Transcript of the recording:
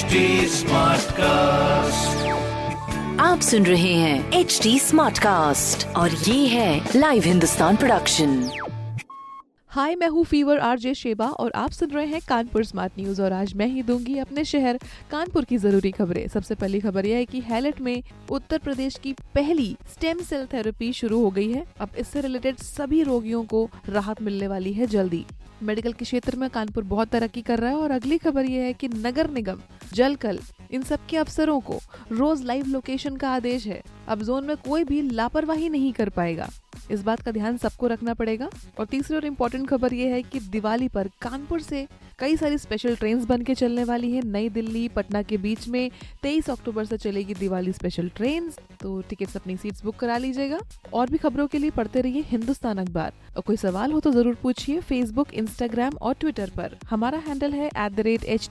HD cast आप सुन रहे हैं एच डी स्मार्ट कास्ट और ये है लाइव हिंदुस्तान प्रोडक्शन हाय मैं हूँ फीवर आरजे शेबा और आप सुन रहे हैं कानपुर स्मार्ट न्यूज़ और आज मैं ही दूँगी अपने शहर कानपुर की ज़रूरी खबरें। सबसे पहली खबर यह है कि हैलेट में उत्तर प्रदेश की पहली स्टेम सेल थेरेपी शुरू हो गई है। अब इससे रिलेटेड सभी रोगियों को राहत मिलने वाली है जल्दी। मेडिकल के क्षेत्र में कानपुर बहुत तरक्की कर रहा है और अगली खबर यह है कि नगर निगम जल कल इन सब के अफसरों को रोज लाइव लोकेशन का आदेश है। अब जोन में कोई भी लापरवाही नहीं कर पाएगा। इस बात का ध्यान सबको रखना पड़ेगा। और तीसरी और इम्पोर्टेंट खबर ये है कि दिवाली पर कानपुर से कई सारी स्पेशल ट्रेन बन के चलने वाली है। नई दिल्ली, पटना के बीच में 23 अक्टूबर से चलेगी दिवाली स्पेशल ट्रेन तो टिकट्स अपनी सीट्स बुक करा लीजिएगा। और भी खबरों के लिए पढ़ते रहिए हिंदुस्तान अखबार। और कोई सवाल हो तो ज़रूर पूछिए फेसबुक इंस्टाग्राम और ट्विटर पर। हमारा हैंडल है एट